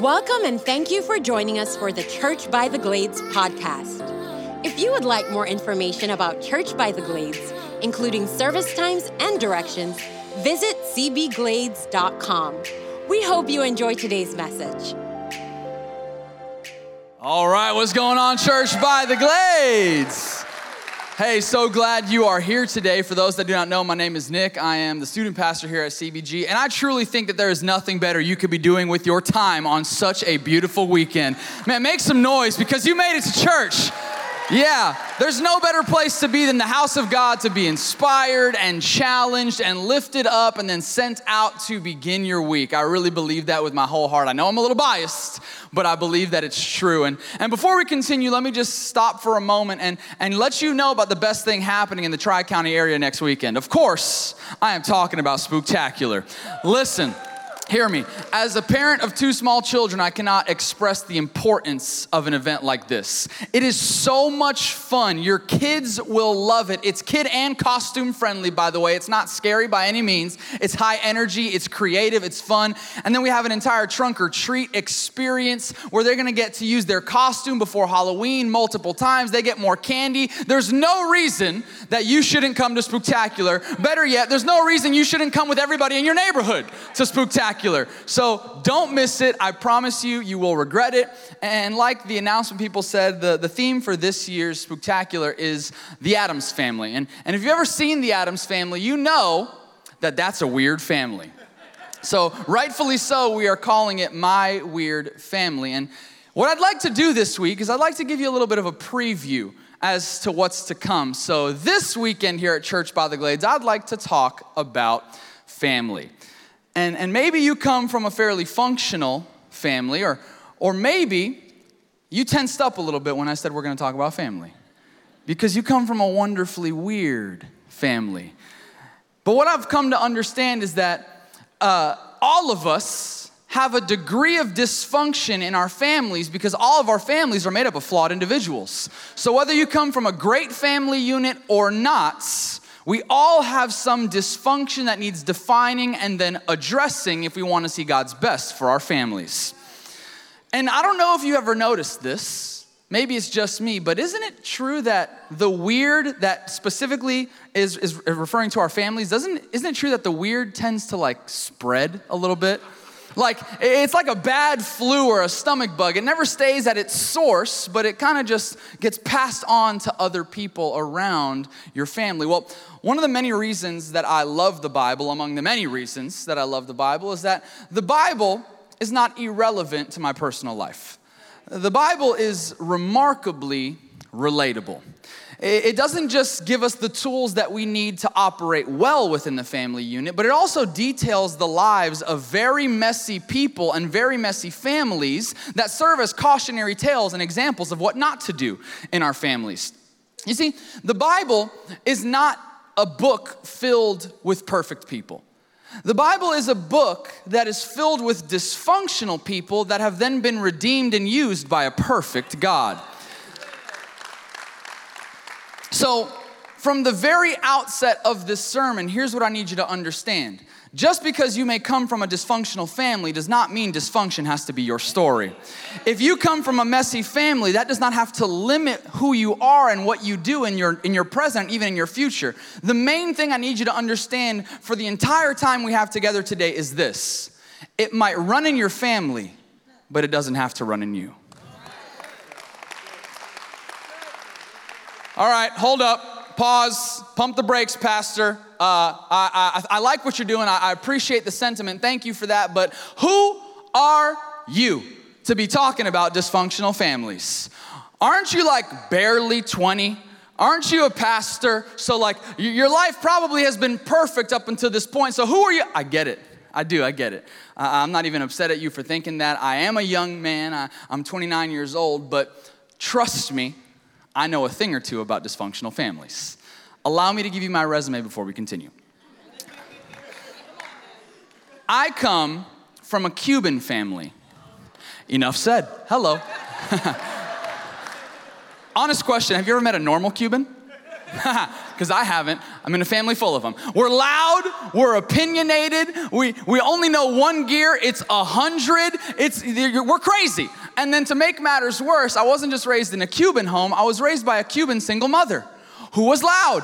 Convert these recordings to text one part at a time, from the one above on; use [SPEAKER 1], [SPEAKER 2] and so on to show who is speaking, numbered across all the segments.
[SPEAKER 1] Welcome and thank you for joining us for the Church by the Glades podcast. If you would like more information about Church by the Glades, including service times and directions, visit cbglades.com. We hope you enjoy today's message.
[SPEAKER 2] All right, what's going on, Church by the Glades? Hey, so glad you are here today. For those that do not know, my name is Nick. I am the student pastor here at CBG, and I truly think that there is nothing better you could be doing with your time on such a beautiful weekend. Man, make some noise because you made it to church. Yeah, there's no better place to be than the house of God to be inspired and challenged and lifted up and then sent out to begin your week. I really believe that with my whole heart. I know I'm a little biased, but I believe that it's true. And, and before we continue, let me just stop for a moment and, and let you know about the best thing happening in the Tri County area next weekend. Of course, I am talking about Spooktacular. Listen. Hear me. As a parent of two small children, I cannot express the importance of an event like this. It is so much fun. Your kids will love it. It's kid and costume friendly, by the way. It's not scary by any means. It's high energy, it's creative, it's fun. And then we have an entire trunk or treat experience where they're gonna get to use their costume before Halloween multiple times. They get more candy. There's no reason that you shouldn't come to Spooktacular. Better yet, there's no reason you shouldn't come with everybody in your neighborhood to Spooktacular spectacular. So don't miss it. I promise you, you will regret it. And like the announcement people said, the, the theme for this year's Spooktacular is the Addams family. And, and if you've ever seen the Addams family, you know that that's a weird family. So, rightfully so, we are calling it My Weird Family. And what I'd like to do this week is I'd like to give you a little bit of a preview as to what's to come. So, this weekend here at Church by the Glades, I'd like to talk about family. And, and maybe you come from a fairly functional family, or, or maybe you tensed up a little bit when I said we're going to talk about family because you come from a wonderfully weird family. But what I've come to understand is that uh, all of us have a degree of dysfunction in our families because all of our families are made up of flawed individuals. So whether you come from a great family unit or not, we all have some dysfunction that needs defining and then addressing if we want to see God's best for our families. And I don't know if you ever noticed this. Maybe it's just me, but isn't it true that the weird that specifically is, is referring to our families, doesn't, isn't it true that the weird tends to like spread a little bit? Like, it's like a bad flu or a stomach bug. It never stays at its source, but it kind of just gets passed on to other people around your family. Well, one of the many reasons that I love the Bible, among the many reasons that I love the Bible, is that the Bible is not irrelevant to my personal life. The Bible is remarkably relatable. It doesn't just give us the tools that we need to operate well within the family unit, but it also details the lives of very messy people and very messy families that serve as cautionary tales and examples of what not to do in our families. You see, the Bible is not a book filled with perfect people. The Bible is a book that is filled with dysfunctional people that have then been redeemed and used by a perfect God. So, from the very outset of this sermon, here's what I need you to understand. Just because you may come from a dysfunctional family does not mean dysfunction has to be your story. If you come from a messy family, that does not have to limit who you are and what you do in your, in your present, even in your future. The main thing I need you to understand for the entire time we have together today is this it might run in your family, but it doesn't have to run in you. All right, hold up, pause, pump the brakes, Pastor. Uh, I, I, I, like what you're doing. I, I appreciate the sentiment. Thank you for that. But who are you to be talking about dysfunctional families? Aren't you like barely 20? Aren't you a pastor? So, like, your life probably has been perfect up until this point. So, who are you? I get it. I do, I get it. I'm not even upset at you for thinking that. I am a young man, I, I'm 29 years old, but trust me, I know a thing or two about dysfunctional families. Allow me to give you my resume before we continue. I come from a Cuban family. Enough said. Hello. Honest question have you ever met a normal Cuban? because I haven't. I'm in a family full of them. We're loud, we're opinionated, we, we only know one gear, it's a hundred, it's, we're crazy. And then to make matters worse, I wasn't just raised in a Cuban home, I was raised by a Cuban single mother who was loud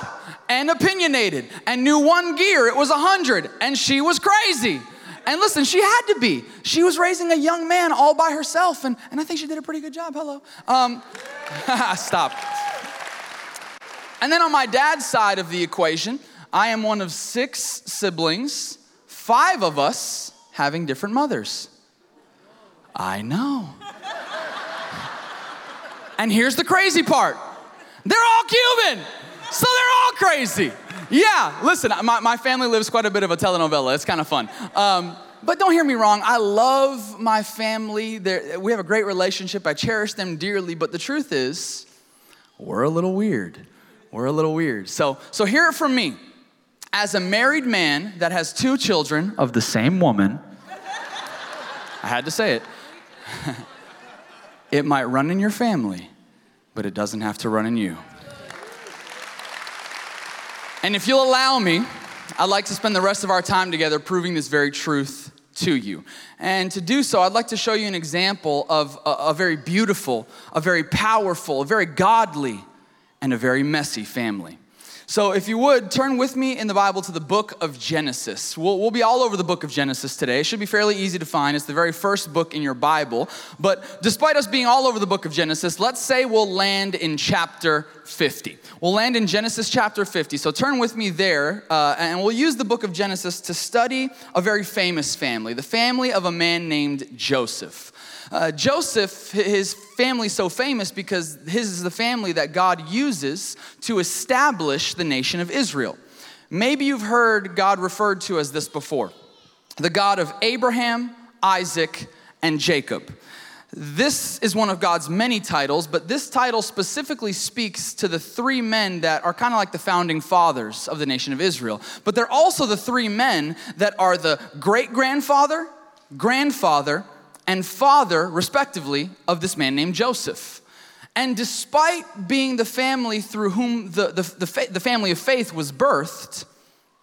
[SPEAKER 2] and opinionated and knew one gear, it was a hundred, and she was crazy. And listen, she had to be. She was raising a young man all by herself, and, and I think she did a pretty good job. Hello. Um, stop. And then on my dad's side of the equation, I am one of six siblings, five of us having different mothers. I know. And here's the crazy part they're all Cuban, so they're all crazy. Yeah, listen, my, my family lives quite a bit of a telenovela. It's kind of fun. Um, but don't hear me wrong, I love my family. They're, we have a great relationship. I cherish them dearly. But the truth is, we're a little weird. We're a little weird. So, so hear it from me. As a married man that has two children of the same woman, I had to say it. it might run in your family, but it doesn't have to run in you. And if you'll allow me, I'd like to spend the rest of our time together proving this very truth to you. And to do so, I'd like to show you an example of a, a, very beautiful, a very powerful, a very godly, and a very messy family. So, if you would, turn with me in the Bible to the book of Genesis. We'll, we'll, be all over the book of Genesis today. It should be fairly easy to find. It's the very first book in your Bible. But despite us being all over the book of Genesis, let's say we'll land in chapter 50. We'll land in Genesis chapter 50. So, turn with me there, uh, and we'll use the book of Genesis to study a very famous family, the family of a man named Joseph. Uh, Joseph, his family so famous because his is the family that God uses to establish the nation of Israel. Maybe you've heard God referred to as this before the God of Abraham, Isaac, and Jacob. This is one of God's many titles, but this title specifically speaks to the three men that are kind of like the founding fathers of the nation of Israel. But they're also the three men that are the great grandfather, grandfather, and father, respectively, of this man named Joseph. And despite being the family through whom the, the, the, fa- the family of faith was birthed,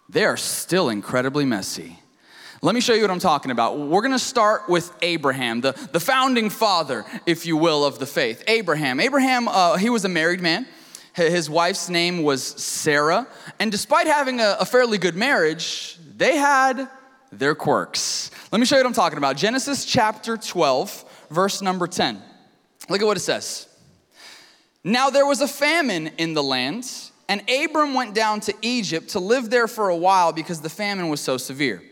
[SPEAKER 2] they are still incredibly messy. Let me show you what I'm talking about. We're gonna start with Abraham, the, the founding father, if you will, of the faith. Abraham. Abraham, uh, he was a married man. His wife's name was Sarah. And despite having a, a fairly good marriage, they had their quirks. Let me show you what I'm talking about. Genesis chapter 12, verse number 10. Look at what it says. Now there was a famine in the land, and Abram went down to Egypt to live there for a while because the famine was so severe.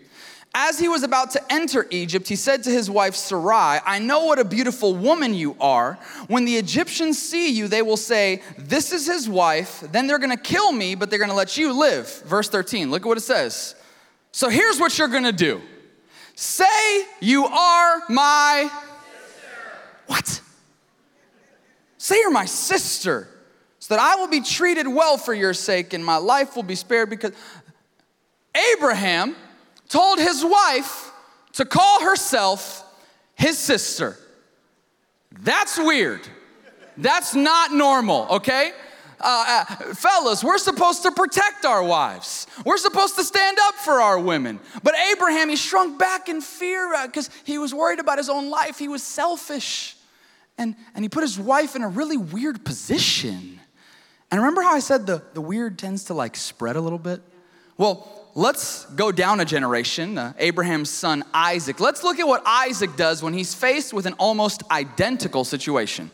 [SPEAKER 2] As he was about to enter Egypt, he said to his wife Sarai, I know what a beautiful woman you are. When the Egyptians see you, they will say, This is his wife. Then they're gonna kill me, but they're gonna let you live. Verse 13, look at what it says. So here's what you're gonna do say, You are my. Sister. What? Say, You're my sister, so that I will be treated well for your sake and my life will be spared because Abraham told his wife to call herself his sister. That's weird. That's not normal, okay? Uh, uh, fellas, we're supposed to protect our wives. We're supposed to stand up for our women. But Abraham, he shrunk back in fear because uh, he was worried about his own life. He was selfish. And, and he put his wife in a really weird position. And remember how I said the, the weird tends to like spread a little bit? Well, let's go down a generation, uh, Abraham's son Isaac. Let's look at what Isaac does when he's faced with an almost identical situation.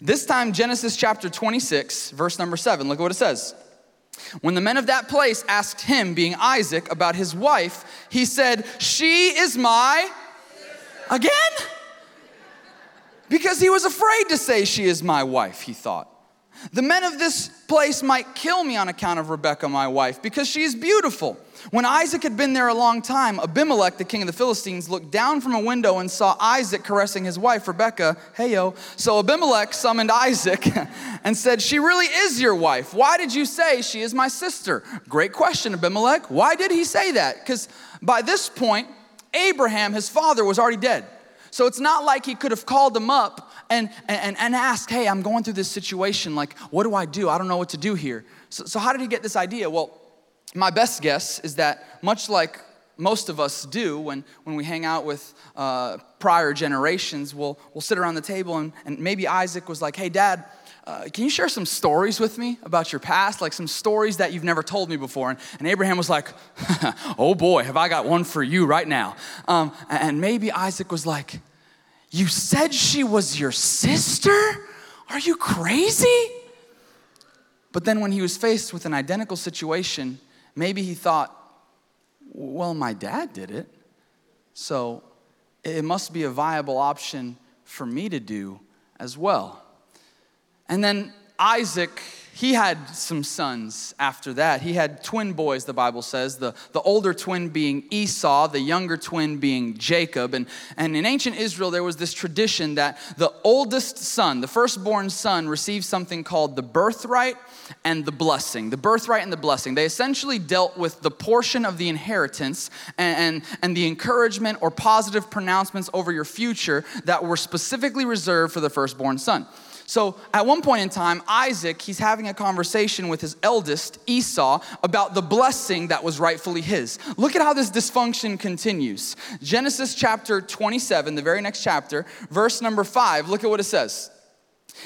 [SPEAKER 2] This time, Genesis chapter 26, verse number 7. Look at what it says. When the men of that place asked him, being Isaac, about his wife, he said, She is my. Again? Because he was afraid to say, She is my wife, he thought. The men of this place might kill me on account of Rebekah, my wife, because she is beautiful. When Isaac had been there a long time, Abimelech, the king of the Philistines, looked down from a window and saw Isaac caressing his wife, Rebekah. Hey, yo. So Abimelech summoned Isaac and said, She really is your wife. Why did you say she is my sister? Great question, Abimelech. Why did he say that? Because by this point, Abraham, his father, was already dead. So it's not like he could have called him up and, and, and ask, hey, I'm going through this situation. Like, what do I do? I don't know what to do here. So, so how did he get this idea? Well, my best guess is that much like most of us do when, when we hang out with uh, prior generations, we'll, we'll sit around the table and, and maybe Isaac was like, hey, dad, uh, can you share some stories with me about your past? Like some stories that you've never told me before. And, and Abraham was like, oh boy, have I got one for you right now. Um, and maybe Isaac was like, you said she was your sister? Are you crazy? But then when he was faced with an identical situation, maybe he thought, well, my dad did it. So it must be a viable option for me to do as well. And then Isaac, he had some sons after that. He had twin boys, the Bible says, the, the older twin being Esau, the younger twin being Jacob. And, and in ancient Israel, there was this tradition that the oldest son, the firstborn son, received something called the birthright and the blessing. The birthright and the blessing. They essentially dealt with the portion of the inheritance and, and, and the encouragement or positive pronouncements over your future that were specifically reserved for the firstborn son. So at one point in time, Isaac, he's having a conversation with his eldest, Esau, about the blessing that was rightfully his. Look at how this dysfunction continues. Genesis chapter 27, the very next chapter, verse number five, look at what it says.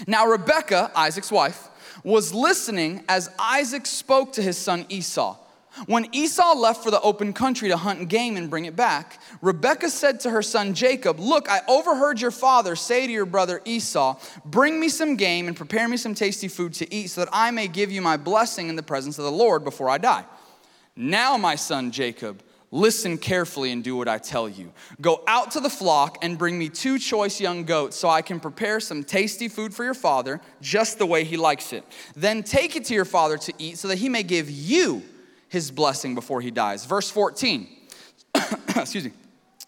[SPEAKER 2] Now, Rebekah, Isaac's wife, was listening as Isaac spoke to his son Esau. When Esau left for the open country to hunt game and bring it back, Rebekah said to her son Jacob, Look, I overheard your father say to your brother Esau, Bring me some game and prepare me some tasty food to eat, so that I may give you my blessing in the presence of the Lord before I die. Now, my son Jacob, listen carefully and do what I tell you. Go out to the flock and bring me two choice young goats so I can prepare some tasty food for your father, just the way he likes it. Then take it to your father to eat, so that he may give you his blessing before he dies. Verse 14. Excuse me.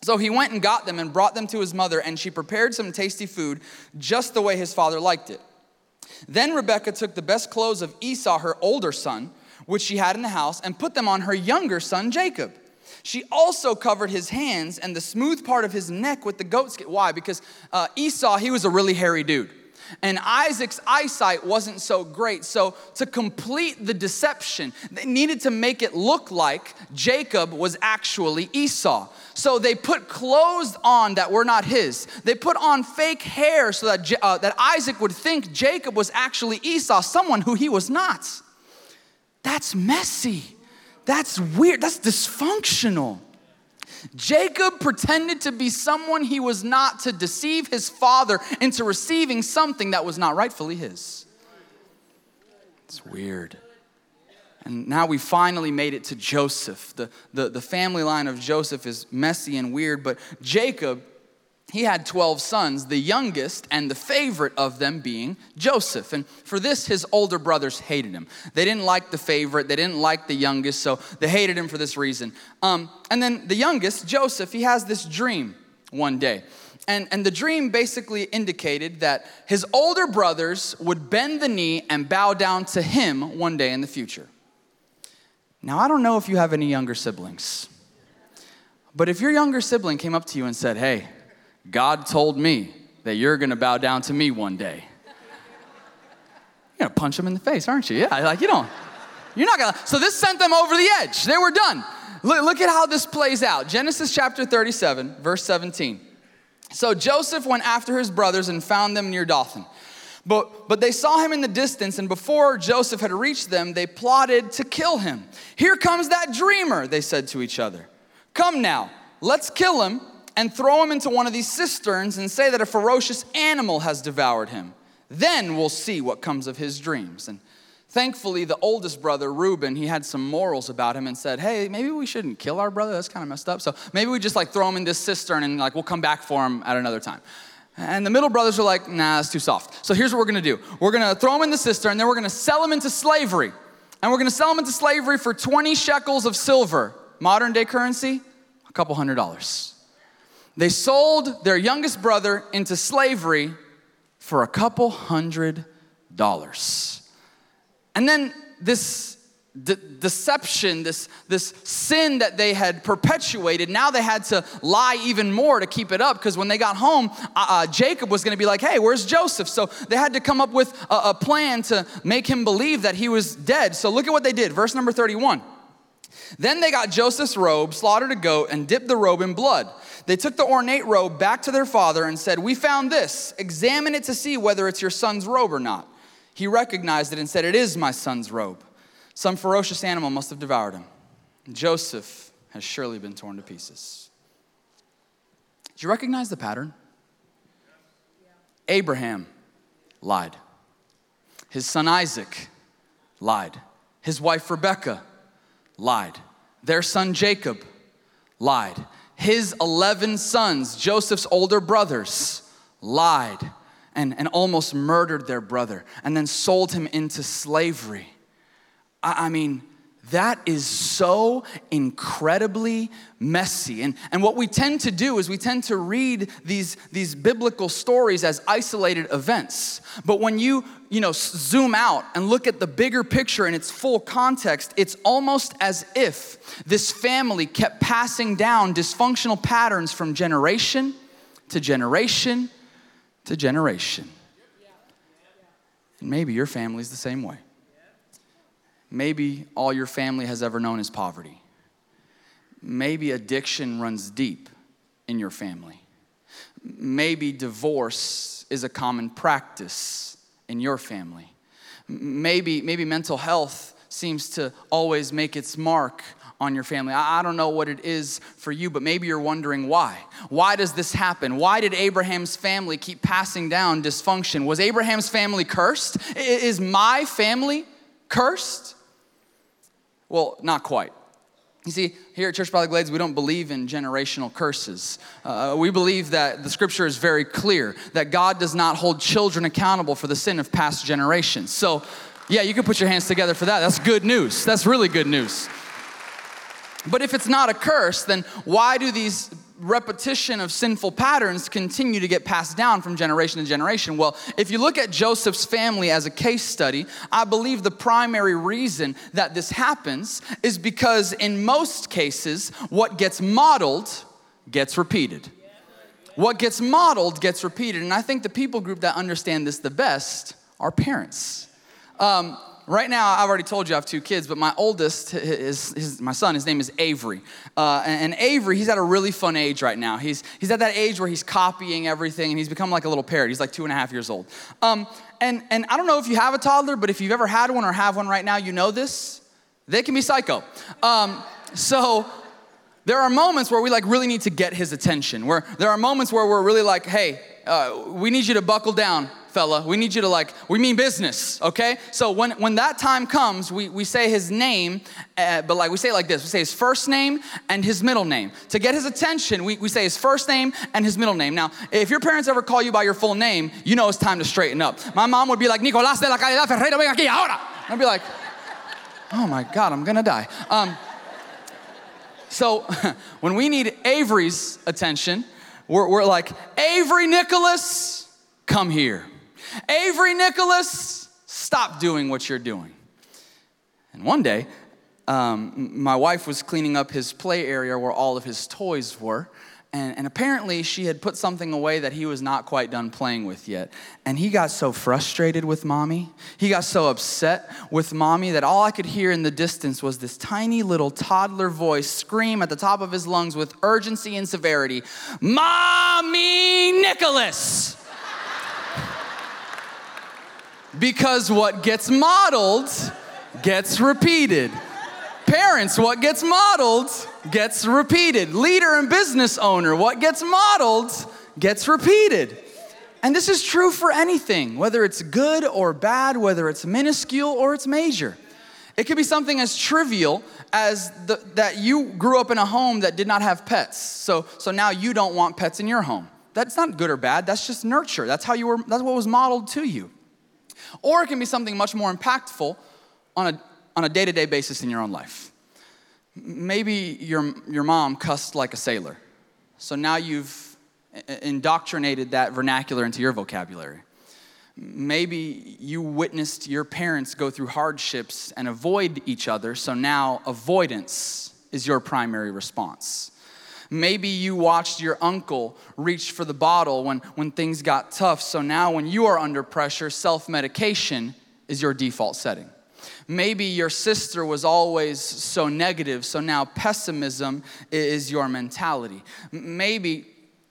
[SPEAKER 2] So he went and got them and brought them to his mother, and she prepared some tasty food just the way his father liked it. Then Rebekah took the best clothes of Esau, her older son, which she had in the house, and put them on her younger son Jacob. She also covered his hands and the smooth part of his neck with the goat skin. Why? Because uh, Esau, he was a really hairy dude. And Isaac's eyesight wasn't so great. So, to complete the deception, they needed to make it look like Jacob was actually Esau. So, they put clothes on that were not his. They put on fake hair so that, uh, that Isaac would think Jacob was actually Esau, someone who he was not. That's messy. That's weird. That's dysfunctional. Jacob pretended to be someone he was not to deceive his father into receiving something that was not rightfully his. It's weird. And now we finally made it to Joseph. The, the, the family line of Joseph is messy and weird, but Jacob he had 12 sons, the youngest and the favorite of them being Joseph. And for this, his older brothers hated him. They didn't like the favorite, they didn't like the youngest, so they hated him for this reason. Um, and then the youngest, Joseph, he has this dream one day. And, and the dream basically indicated that his older brothers would bend the knee and bow down to him one day in the future. Now, I don't know if you have any younger siblings, but if your younger sibling came up to you and said, Hey, God told me that you're gonna bow down to me one day. You're gonna punch him in the face, aren't you? Yeah, like you don't, you're not gonna. So this sent them over the edge. They were done. Look, look at how this plays out. Genesis chapter 37, verse 17. So Joseph went after his brothers and found them near Dothan. But, but they saw him in the distance, and before Joseph had reached them, they plotted to kill him. Here comes that dreamer, they said to each other. Come now, let's kill him and throw him into one of these cisterns and say that a ferocious animal has devoured him. Then we'll see what comes of his dreams. And thankfully, the oldest brother, Reuben, he had some morals about him and said, Hey, maybe we shouldn't kill our brother. That's kind of messed up. So maybe we just like throw him in this cistern and like we'll come back for him at another time. And the middle brothers are like, Nah, that's too soft. So here's what we're gonna do we're gonna throw him in the cistern, and then we're gonna sell him into slavery. And we're gonna sell him into slavery for 20 shekels of silver. Modern day currency, a couple hundred dollars. They sold their youngest brother into slavery for a couple hundred dollars. And then this de- deception, this, this sin that they had perpetuated, now they had to lie even more to keep it up because when they got home, uh, uh, Jacob was going to be like, hey, where's Joseph? So they had to come up with a, a plan to make him believe that he was dead. So look at what they did. Verse number 31. Then they got Joseph's robe, slaughtered a goat, and dipped the robe in blood. They took the ornate robe back to their father and said, We found this. Examine it to see whether it's your son's robe or not. He recognized it and said, It is my son's robe. Some ferocious animal must have devoured him. Joseph has surely been torn to pieces. Do you recognize the pattern? Abraham lied. His son Isaac lied. His wife Rebekah lied. Their son Jacob lied. His 11 sons, Joseph's older brothers, lied and, and almost murdered their brother and then sold him into slavery. I, I mean, that is so incredibly messy. And, and what we tend to do is we tend to read these, these biblical stories as isolated events. But when you, you know, zoom out and look at the bigger picture in its full context, it's almost as if this family kept passing down dysfunctional patterns from generation to generation to generation. And maybe your family's the same way. Maybe all your family has ever known is poverty. Maybe addiction runs deep in your family. Maybe divorce is a common practice in your family. Maybe, maybe mental health seems to always make its mark on your family. I don't know what it is for you, but maybe you're wondering why. Why does this happen? Why did Abraham's family keep passing down dysfunction? Was Abraham's family cursed? Is my family cursed? Well, not quite. You see, here at Church by the Glades, we don't believe in generational curses. Uh, we believe that the scripture is very clear that God does not hold children accountable for the sin of past generations. So, yeah, you can put your hands together for that. That's good news. That's really good news. But if it's not a curse, then why do these repetition of sinful patterns continue to get passed down from generation to generation? Well, if you look at Joseph's family as a case study, I believe the primary reason that this happens is because in most cases, what gets modeled gets repeated. What gets modeled gets repeated. And I think the people group that understand this the best are parents. Um, right now, I've already told you I have two kids, but my oldest, is, his, my son, his name is Avery. Uh, and, and, Avery, he's at a really fun age right now. He's, he's at that age where he's copying everything and he's become like a little parrot. He's like two and a half years old. Um, and, and I don't know if you have a toddler, but if you've ever had one or have one right now, you know this. They can be psycho. Um, so there are moments where we like really need to get his attention. Where there are moments where we're really like, hey, uh, we need you to buckle down fella. We need you to like, we mean business, okay? So when, when that time comes, we, we say his name, uh, but like we say it like this we say his first name and his middle name. To get his attention, we, we say his first name and his middle name. Now, if your parents ever call you by your full name, you know it's time to straighten up. My mom would be like, Nicolás de la Calidad Ferreiro, ven aquí ahora. I'd be like, oh my God, I'm gonna die. Um, so when we need Avery's attention, we're, we're like, Avery Nicholas, come here. Avery Nicholas, stop doing what you're doing. And one day, um, my wife was cleaning up his play area where all of his toys were. And, and, apparently, she had put something away that he was not quite done playing with yet. And he got so frustrated with mommy. He got so upset with mommy that all I could hear in the distance was this tiny little toddler voice scream at the top of his lungs with urgency and severity Mommy Nicholas! Because what gets modeled gets repeated. Parents, what gets modeled gets repeated. Leader and business owner, what gets modeled gets repeated. And this is true for anything, whether it's good or bad, whether it's minuscule or it's major. It could be something as trivial as the, that you grew up in a home that did not have pets. So, so now you don't want pets in your home. That's not good or bad, that's just nurture. That's how you were, that's what was modeled to you. Or it can be something much more impactful on a, on a day-to-day basis in your own life. Maybe your, your mom cussed like a sailor. So now you've indoctrinated that vernacular into your vocabulary. Maybe you witnessed your parents go through hardships and avoid each other, so now avoidance is your primary response. Maybe you watched your uncle reach for the bottle when, when things got tough, so now when you are under pressure, self medication is your default setting. Maybe your sister was always so negative, so now pessimism is your mentality. Maybe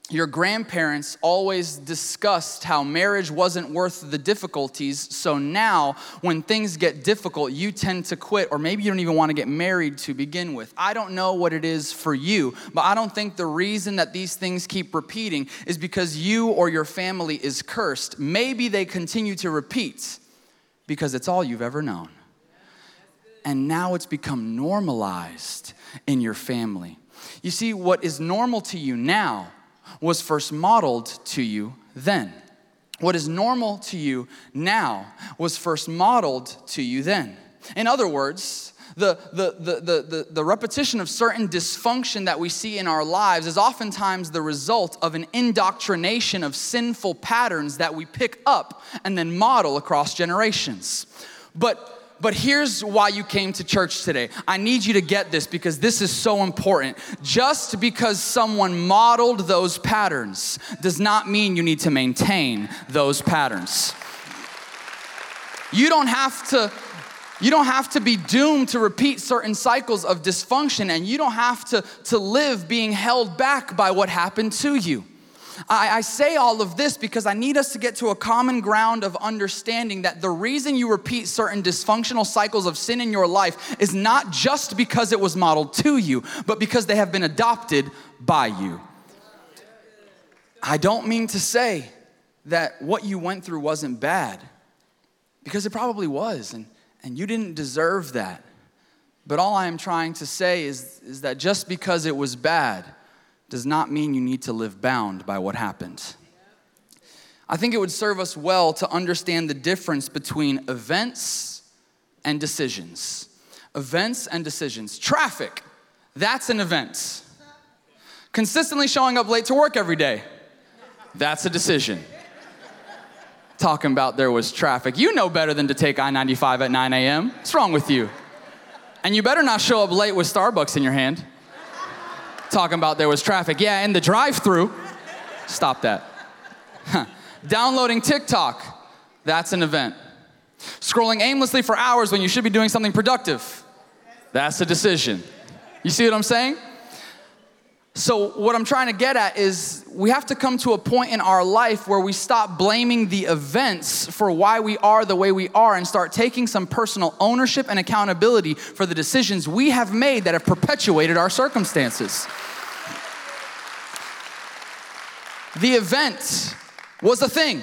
[SPEAKER 2] your grandparents always discussed how marriage wasn't worth the difficulties. So now, when things get difficult, you tend to quit, or maybe you don't even want to get married to begin with. I don't know what it is for you, but I don't think the reason that these things keep repeating is because you or your family is cursed. Maybe they continue to repeat because it's all you've ever known. And now it's become normalized in your family. You see, what is normal to you now was first modeled to you then. What is normal to you now was first modeled to you then. In other words, the, the, the, the, the, repetition of certain dysfunction that we see in our lives is oftentimes the result of an indoctrination of sinful patterns that we pick up and then model across generations. But but here's why you came to church today. I need you to get this because this is so important. Just because someone modeled those patterns does not mean you need to maintain those patterns. You don't have to you don't have to be doomed to repeat certain cycles of dysfunction and you don't have to, to live being held back by what happened to you. I, I, say all of this because I need us to get to a common ground of understanding that the reason you repeat certain dysfunctional cycles of sin in your life is not just because it was modeled to you, but because they have been adopted by you. I don't mean to say that what you went through wasn't bad, because it probably was, and, and you didn't deserve that. But all I am trying to say is, is that just because it was bad, does not mean you need to live bound by what happened. I think it would serve us well to understand the difference between events and decisions. Events and decisions. Traffic, that's an event. Consistently showing up late to work every day, that's a decision. Talking about there was traffic. You know better than to take I 95 at 9 a.m. What's wrong with you? And you better not show up late with Starbucks in your hand talking about there was traffic. Yeah, in the drive through. Stop that. Huh. Downloading TikTok, that's an event. Scrolling aimlessly for hours when you should be doing something productive, that's a decision. You see what I'm saying? So, what I'm trying to get at is we have to come to a point in our life where we stop blaming the events for why we are the way we are and start taking some personal ownership and accountability for the decisions we have made that have perpetuated our circumstances. The event was a thing,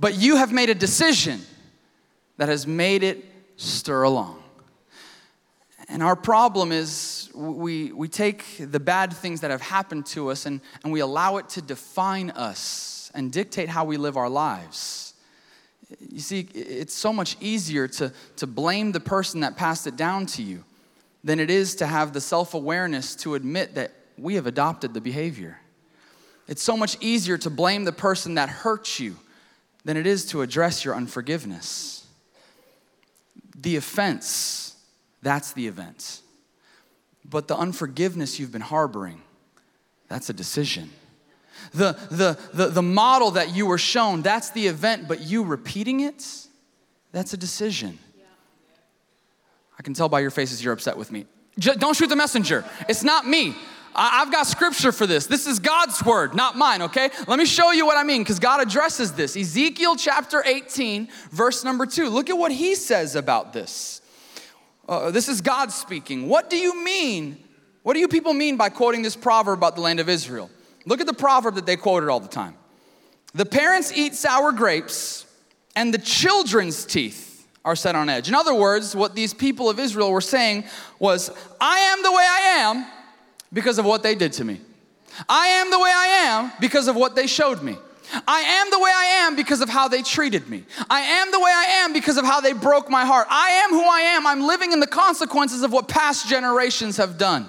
[SPEAKER 2] but you have made a decision that has made it stir along. And our problem is we, we take the bad things that have happened to us and, and we allow it to define us and dictate how we live our lives. You see, it's so much easier to, to blame the person that passed it down to you than it is to have the self awareness to admit that we have adopted the behavior. It's so much easier to blame the person that hurt you than it is to address your unforgiveness. The offense that's the event. But the unforgiveness you've been harboring, that's a decision. The, the, the, the model that you were shown, that's the event, but you repeating it, that's a decision. I can tell by your faces you're upset with me. Just don't shoot the messenger. It's not me. I, have got scripture for this. This is God's word, not mine, okay? Let me show you what I mean, because God addresses this. Ezekiel chapter 18, verse number 2. Look at what he says about this. Uh, this is God speaking. What do you mean? What do you people mean by quoting this proverb about the land of Israel? Look at the proverb that they quoted all the time. The parents eat sour grapes, and the children's teeth are set on edge. In other words, what these people of Israel were saying was, I am the way I am because of what they did to me. I am the way I am because of what they showed me. I am the way I am because of how they treated me. I am the way I am because of how they broke my heart. I am who I am. I'm living in the consequences of what past generations have done.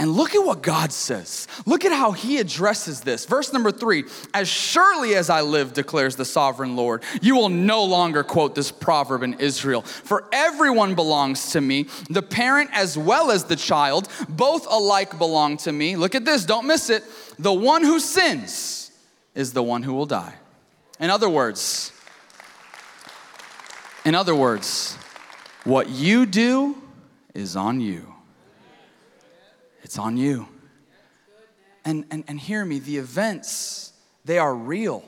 [SPEAKER 2] And look at what God says. Look at how he addresses this. Verse number three As surely as I live, declares the sovereign Lord, you will no longer quote this proverb in Israel. For everyone belongs to me, the parent as well as the child, both alike belong to me. Look at this, don't miss it. The one who sins is the one who will die. In other words, in other words, what you do is on you. It's on you. And, and, and hear me, the events, they are real.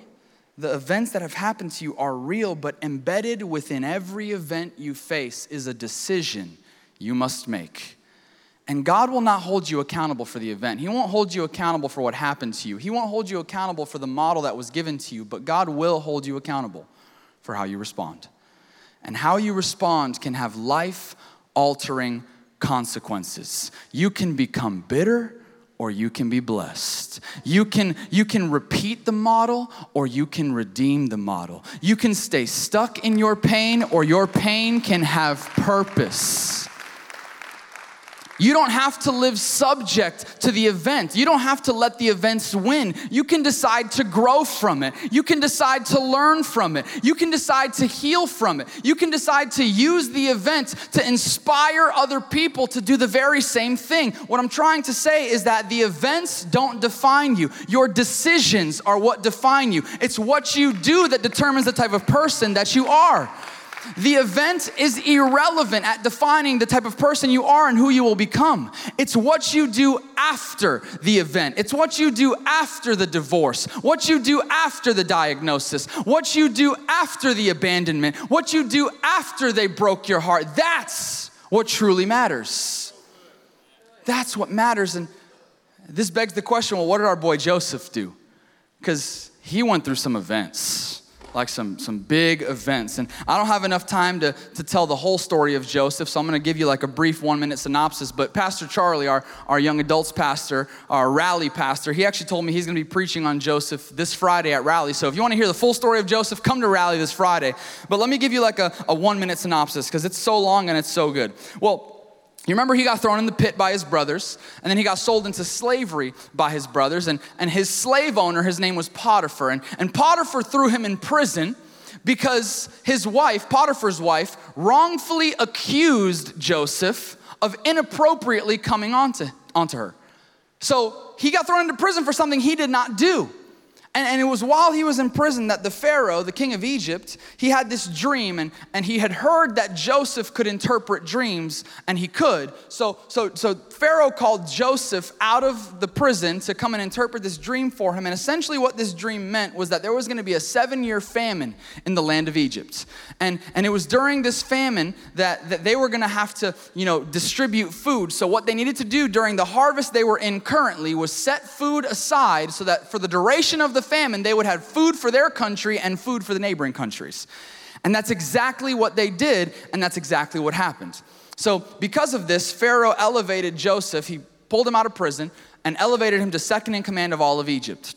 [SPEAKER 2] The events that have happened to you are real, but embedded within every event you face is a decision you must make. And God will not hold you accountable for the event. He won't hold you accountable for what happened to you. He won't hold you accountable for the model that was given to you, but God will hold you accountable for how you respond. And how you respond can have life altering consequences. You can become bitter or you can be blessed. You can, you can repeat the model or you can redeem the model. You can stay stuck in your pain or your pain can have purpose. You don't have to live subject to the event. You don't have to let the events win. You can decide to grow from it. You can decide to learn from it. You can decide to heal from it. You can decide to use the event to inspire other people to do the very same thing. What I'm trying to say is that the events don't define you. Your decisions are what define you. It's what you do that determines the type of person that you are. The event is irrelevant at defining the type of person you are and who you will become. It's what you do after the event. It's what you do after the divorce, what you do after the diagnosis, what you do after the abandonment, what you do after they broke your heart. That's what truly matters. That's what matters. And this begs the question well, what did our boy Joseph do? Because he went through some events like some, some big events. And I don't have enough time to, to tell the whole story of Joseph, so I'm gonna give you like a brief one minute synopsis. But Pastor Charlie, our, our young adults pastor, our rally pastor, he actually told me he's gonna be preaching on Joseph this Friday at Rally. So if you wanna hear the full story of Joseph, come to Rally this Friday. But let me give you like a, a one minute synopsis because it's so long and it's so good. Well, you remember he got thrown in the pit by his brothers, and then he got sold into slavery by his brothers. And, and his slave owner, his name was Potiphar. And, and Potiphar threw him in prison because his wife, Potiphar's wife, wrongfully accused Joseph of inappropriately coming onto, onto her. So he got thrown into prison for something he did not do. And, and, it was while he was in prison that the Pharaoh, the king of Egypt, he had this dream and, and he had heard that Joseph could interpret dreams and he could. So, so, so Pharaoh called Joseph out of the prison to come and interpret this dream for him. And essentially, what this dream meant was that there was going to be a seven year famine in the land of Egypt. And, and it was during this famine that, that they were going to have to, you know, distribute food. So, what they needed to do during the harvest they were in currently was set food aside so that for the duration of the the famine, they would have food for their country and food for the neighboring countries. And that's exactly what they did, and that's exactly what happened. So, because of this, Pharaoh elevated Joseph, he pulled him out of prison and elevated him to second in command of all of Egypt.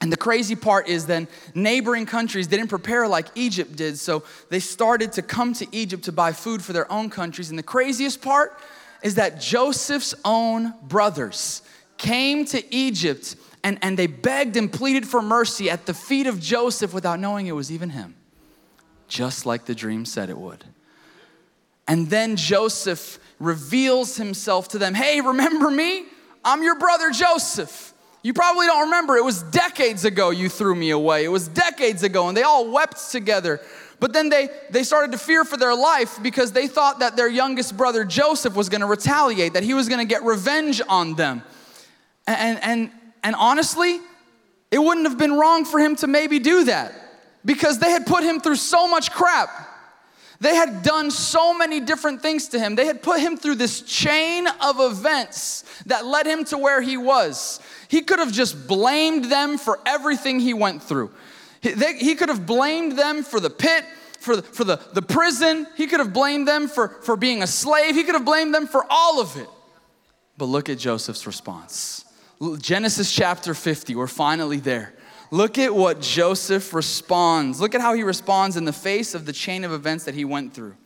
[SPEAKER 2] And the crazy part is then neighboring countries didn't prepare like Egypt did, so they started to come to Egypt to buy food for their own countries. And the craziest part is that Joseph's own brothers came to Egypt and, and they begged and pleaded for mercy at the feet of Joseph without knowing it was even him, just like the dream said it would. And then Joseph reveals himself to them Hey, remember me? I'm your brother Joseph. You probably don't remember. It was decades ago you threw me away. It was decades ago, and they all wept together. But then they, they started to fear for their life because they thought that their youngest brother Joseph was gonna retaliate, that he was gonna get revenge on them. And, and, and honestly, it wouldn't have been wrong for him to maybe do that because they had put him through so much crap. They had done so many different things to him. They had put him through this chain of events that led him to where he was. He could have just blamed them for everything he went through. He, they, he could have blamed them for the pit, for, the, for the, the prison. He could have blamed them for, for being a slave. He could have blamed them for all of it. But look at Joseph's response. Genesis chapter 50, we're finally there. Look at what Joseph responds. Look at how he responds in the face of the chain of events that he went through.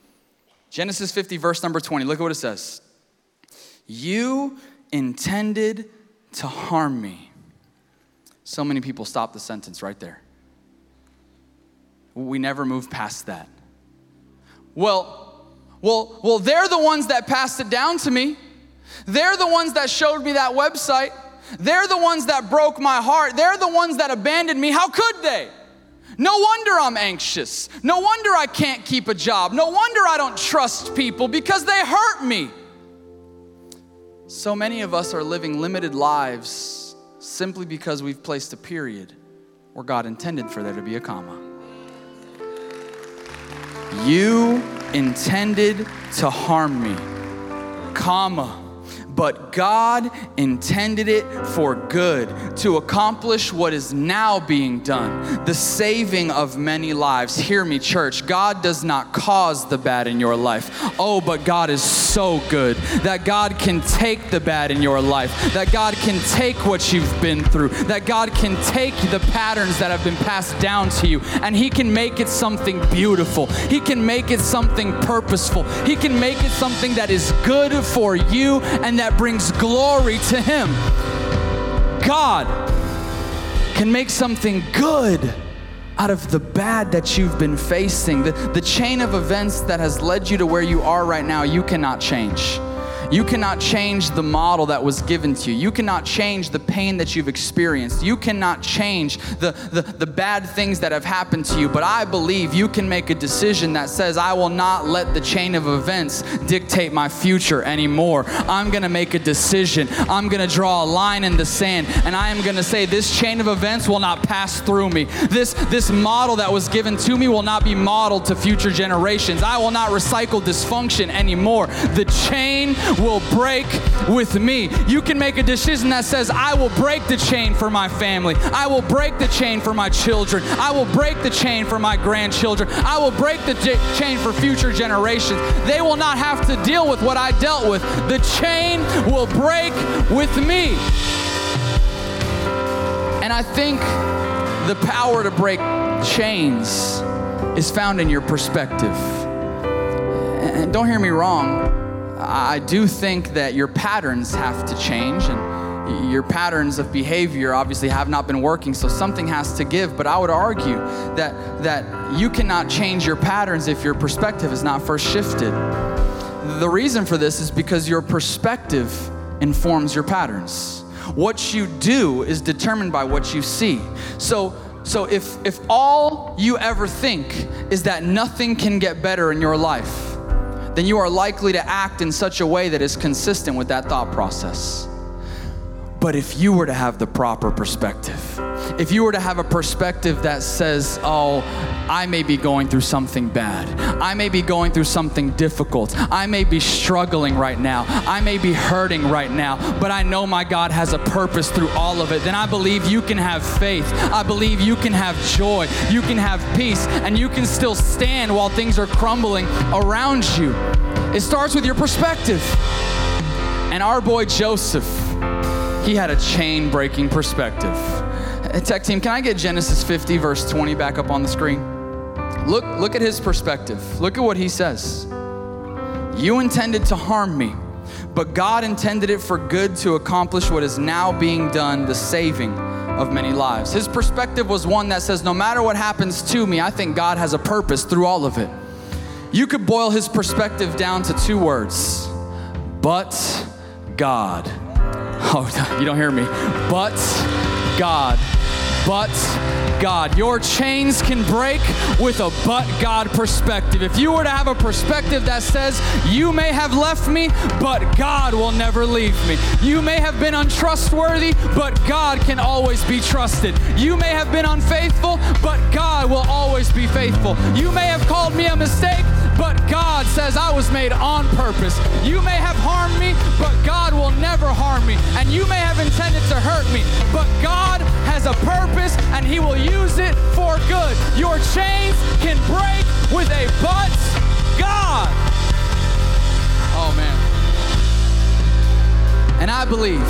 [SPEAKER 2] Genesis 50, verse number 20. Look at what it says. You intended to harm me. So many people stop the sentence right there. We never move past that. Well, well, well, they're the ones that passed it down to me. They're the ones that showed me that website. They're the ones that broke my heart. They're the ones that abandoned me. How could they? No wonder I'm anxious. No wonder I can't keep a job. No wonder I don't trust people because they hurt me. So many of us are living limited lives simply because we've placed a period where God intended for there to be a comma. You intended to harm me, comma but God intended it for good to accomplish what is now being done the saving of many lives. Hear me, church. God does not cause the bad in your life. Oh, but God is so good that God can take the bad in your life, that God can take what you've been through, that God can take the patterns that have been passed down to you, and He can make it something beautiful. He can make it something purposeful. He can make it something that is good for you and that that brings glory to Him. God can make something good out of the bad that you've been facing. The, the chain of events that has led you to where you are right now, you cannot change. You cannot change the model that was given to you. You cannot change the pain that you've experienced. You cannot change the, the, the, bad things that have happened to you. But I believe you can make a decision that says, I will not let the chain of events dictate my future anymore. I'm going to make a decision. I'm going to draw a line in the sand. And I am going to say, this chain of events will not pass through me. This, this model that was given to me will not be modeled to future generations. I will not recycle dysfunction anymore. The chain will break with me. You can make a decision that says, I will break the chain for my family. I will break the chain for my children. I will break the chain for my grandchildren. I will break the j- chain for future generations. They will not have to deal with what I dealt with. The chain will break with me. And I think the power to break chains is found in your perspective. And don't hear me wrong, I do think that your patterns have to change and your patterns of behavior obviously have not been working so something has to give. But i would argue that that you cannot change your patterns if your perspective is not first shifted. The reason for this is because your perspective informs your patterns. What you do is determined by what you see. So so if if all you ever think is that nothing can get better in your life then you are likely to act in such a way that is consistent with that thought process. But if you were to have the proper perspective, if you were to have a perspective that says, oh, I may be going through something bad. I may be going through something difficult. I may be struggling right now. I may be hurting right now, but I know my God has a purpose through all of it. Then I believe you can have faith. I believe you can have joy. You can have peace, and you can still stand while things are crumbling around you. It starts with your perspective. And our boy Joseph, he had a chain breaking perspective. Uh, tech team, can I get Genesis 50, verse 20 back up on the screen? Look, look at his perspective. Look at what he says. You intended to harm me, but God intended it for good to accomplish what is now being done, the saving of many lives. His perspective was one that says, no matter what happens to me, I think God has a purpose through all of it. You could boil his perspective down to two words but God. Oh, you don't hear me. But God. But God. Your chains can break with a but God perspective. If you were to have a perspective that says, You may have left me, but God will never leave me. You may have been untrustworthy, but God can always be trusted. You may have been unfaithful, but God will always be faithful. You may have called me a mistake, but God says I was made on purpose. You may have harmed me, but God will never harm me. And you may have intended to hurt me, but God has a purpose and He will use it for good. Your chains can break with a but God. Oh, man. And I believe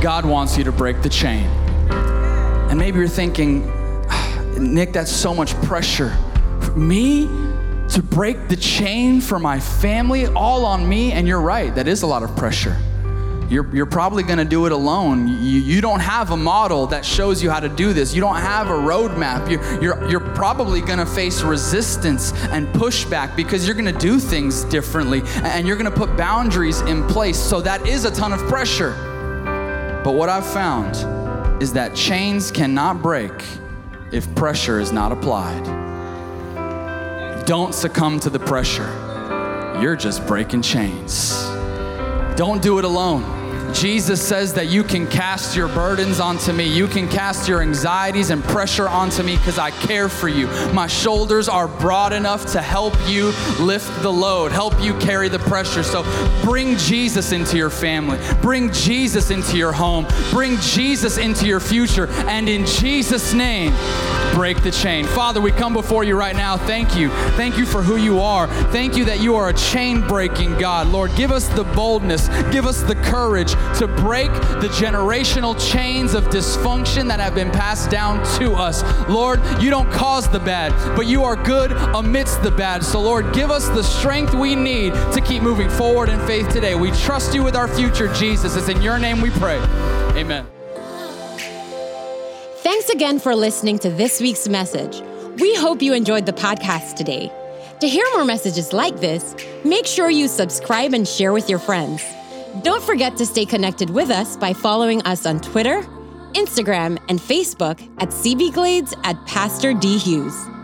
[SPEAKER 2] God wants you to break the chain. And maybe you're thinking, ah, Nick, that's so much pressure. Me? to break the chain for my family, all on me. And you're right, that is a lot of pressure. You're, you're probably gonna do it alone. You, you don't have a model that shows you how to do this. You don't have a roadmap. You're, you're, you're probably gonna face resistance and pushback because you're gonna do things differently and you're gonna put boundaries in place. So that is a ton of pressure. But what I've found is that chains cannot break if pressure is not applied. Don't succumb to the pressure. You're just breaking chains. Don't do it alone. Jesus says that you can cast your burdens onto me. You can cast your anxieties and pressure onto me because I care for you. My shoulders are broad enough to help you lift the load, help you carry the pressure. So bring Jesus into your family, bring Jesus into your home, bring Jesus into your future, and in Jesus' name, break the chain. Father, we come before you right now. Thank you. Thank you for who you are. Thank you that you are a chain breaking God. Lord, give us the boldness, give us the courage to break the generational chains of dysfunction that have been passed down to us. Lord, you don't cause the bad, but you are good amidst the bad. So, Lord, give us the strength we need to keep moving forward in faith today. We trust you with our future, Jesus. It's in your name we pray. Amen.
[SPEAKER 1] Thanks again for listening to this week's message. We hope you enjoyed the podcast today. To hear more messages like this, make sure you subscribe and share with your friends. Don't forget to stay connected with us by following us on Twitter, Instagram, and Facebook at CB Glades at Pastor D. Hughes.